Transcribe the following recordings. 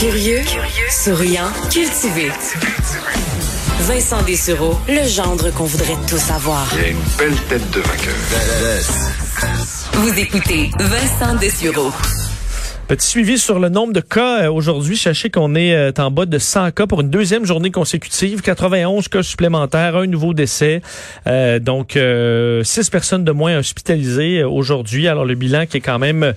Curieux, souriant, cultivé. Vincent Dessureau, le gendre qu'on voudrait tous avoir. Il a une belle tête de vainqueur. Vous écoutez Vincent Dessureau. Petit suivi sur le nombre de cas euh, aujourd'hui. Sachez qu'on est euh, en bas de 100 cas pour une deuxième journée consécutive. 91 cas supplémentaires, un nouveau décès. Euh, donc, euh, six personnes de moins hospitalisées aujourd'hui. Alors, le bilan qui est quand même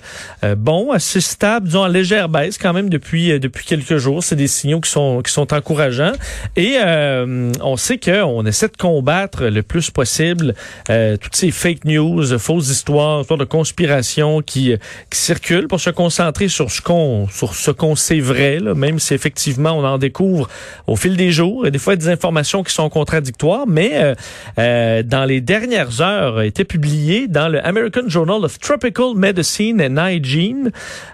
bon, assez stable, disons en légère baisse quand même depuis depuis quelques jours. C'est des signaux qui sont qui sont encourageants. Et on sait qu'on essaie de combattre le plus possible toutes ces fake news, fausses histoires, histoires de conspiration qui, qui circulent pour se concentrer sur ce qu'on sur ce qu'on sait vrai, là, même si effectivement on en découvre au fil des jours. Et des fois, des informations qui sont contradictoires, mais euh, euh, dans les dernières heures, a été publié dans le American Journal of Tropical Medicine and Hygiene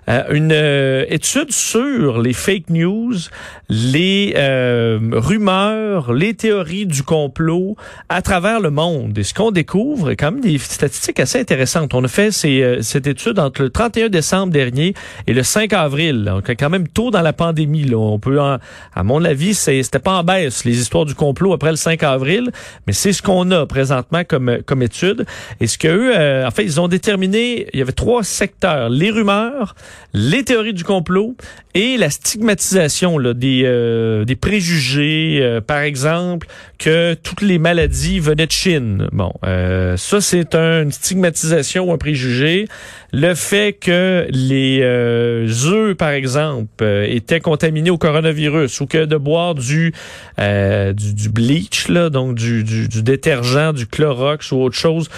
euh, une étude sur les fake news, les rumeurs, les théories du complot à travers le monde. Et ce qu'on découvre est quand même des statistiques assez intéressantes. On a fait ces, cette étude entre le 31 décembre dernier et le 5 avril, donc quand même tôt dans la pandémie, là, on peut, à mon avis, c'était pas en baisse les histoires du complot après le 5 avril, mais c'est ce qu'on a présentement comme comme étude. Et ce qu'eux, euh, en fait, ils ont déterminé, il y avait trois secteurs les rumeurs, les théories du complot et la stigmatisation là, des euh, des préjugés, euh, par exemple, que toutes les maladies venaient de Chine. Bon, euh, ça c'est une stigmatisation ou un préjugé. Le fait que les euh, œufs, par exemple, euh, étaient contaminés au coronavirus ou que de boire du, euh, du, bleach, là, donc du, du, du, détergent, du Clorox ou autre chose,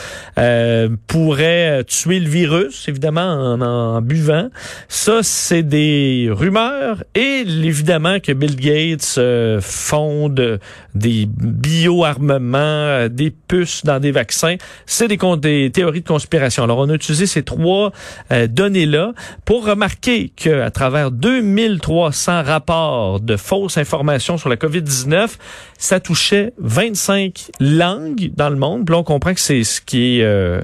pourrait tuer le virus, évidemment, en, en buvant. Ça, c'est des rumeurs et évidemment que Bill Gates fonde des bioarmements, des puces dans des vaccins. C'est des, des théories de conspiration. Alors, on a utilisé ces trois données-là pour remarquer qu'à travers 2300 rapports de fausses informations sur la COVID-19, ça touchait 25 langues dans le monde. Puis on comprend que c'est ce qui est... Euh,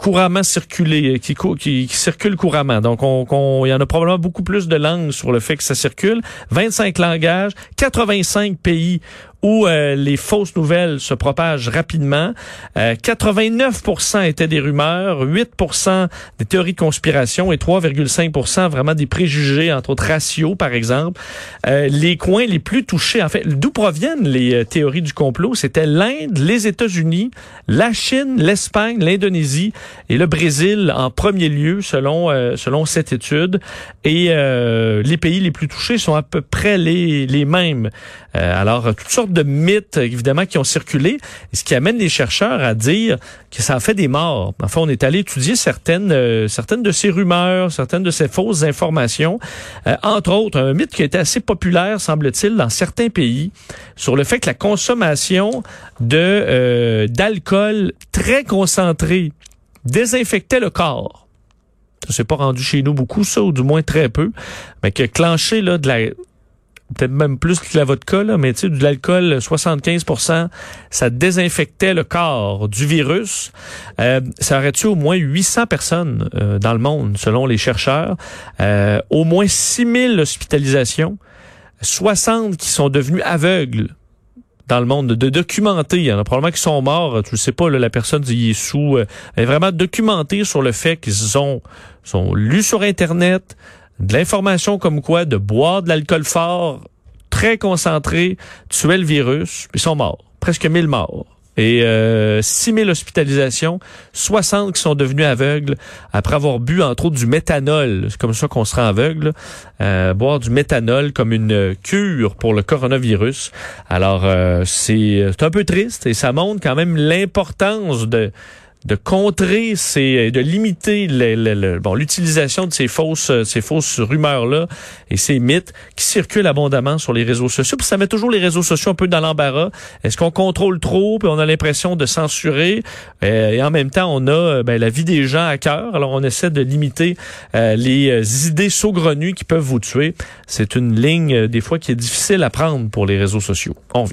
couramment circulé, qui, qui, circule couramment. Donc, on, on, il y en a probablement beaucoup plus de langues sur le fait que ça circule. 25 langages, 85 pays où euh, les fausses nouvelles se propagent rapidement. Euh, 89% étaient des rumeurs, 8% des théories de conspiration et 3,5% vraiment des préjugés, entre autres raciaux, par exemple. Euh, les coins les plus touchés, en fait, d'où proviennent les euh, théories du complot? C'était l'Inde, les États-Unis, la Chine, l'Espagne, l'Indonésie et le Brésil en premier lieu, selon, selon cette étude. Et les pays les plus touchés sont à peu près les, les mêmes. alors, toutes sortes de mythes, évidemment, qui ont circulé, ce qui amène les chercheurs à dire que ça a fait des morts. Enfin, on est allé étudier certaines, euh, certaines de ces rumeurs, certaines de ces fausses informations. Euh, entre autres, un mythe qui a été assez populaire, semble-t-il, dans certains pays, sur le fait que la consommation de euh, d'alcool très concentré désinfectait le corps. Ça s'est pas rendu chez nous beaucoup, ça, ou du moins très peu. Mais que clencher là, de la peut-être même plus que la vodka, là, mais tu sais, de l'alcool, 75% ça désinfectait le corps du virus. Euh, ça aurait tué au moins 800 personnes euh, dans le monde, selon les chercheurs? Euh, au moins 6000 hospitalisations, 60 qui sont devenus aveugles dans le monde, de documenter. Il y en a probablement qui sont morts. Tu sais pas, là, la personne y est sous. Euh, mais vraiment documenter sur le fait qu'ils ont sont lus sur Internet, de l'information comme quoi de boire de l'alcool fort, très concentré, tuait le virus, ils sont morts. Presque 1000 morts. Et euh, 6000 hospitalisations, 60 qui sont devenus aveugles après avoir bu entre autres du méthanol. C'est comme ça qu'on sera aveugle. Euh, boire du méthanol comme une cure pour le coronavirus. Alors euh, c'est un peu triste et ça montre quand même l'importance de de contrer ces, de limiter bon, l'utilisation de ces fausses, ces fausses rumeurs-là et ces mythes qui circulent abondamment sur les réseaux sociaux. Puis ça met toujours les réseaux sociaux un peu dans l'embarras. Est-ce qu'on contrôle trop puis on a l'impression de censurer? Euh, et en même temps on a euh, ben, la vie des gens à cœur. Alors on essaie de limiter euh, les idées saugrenues qui peuvent vous tuer. C'est une ligne des fois qui est difficile à prendre pour les réseaux sociaux. On vient.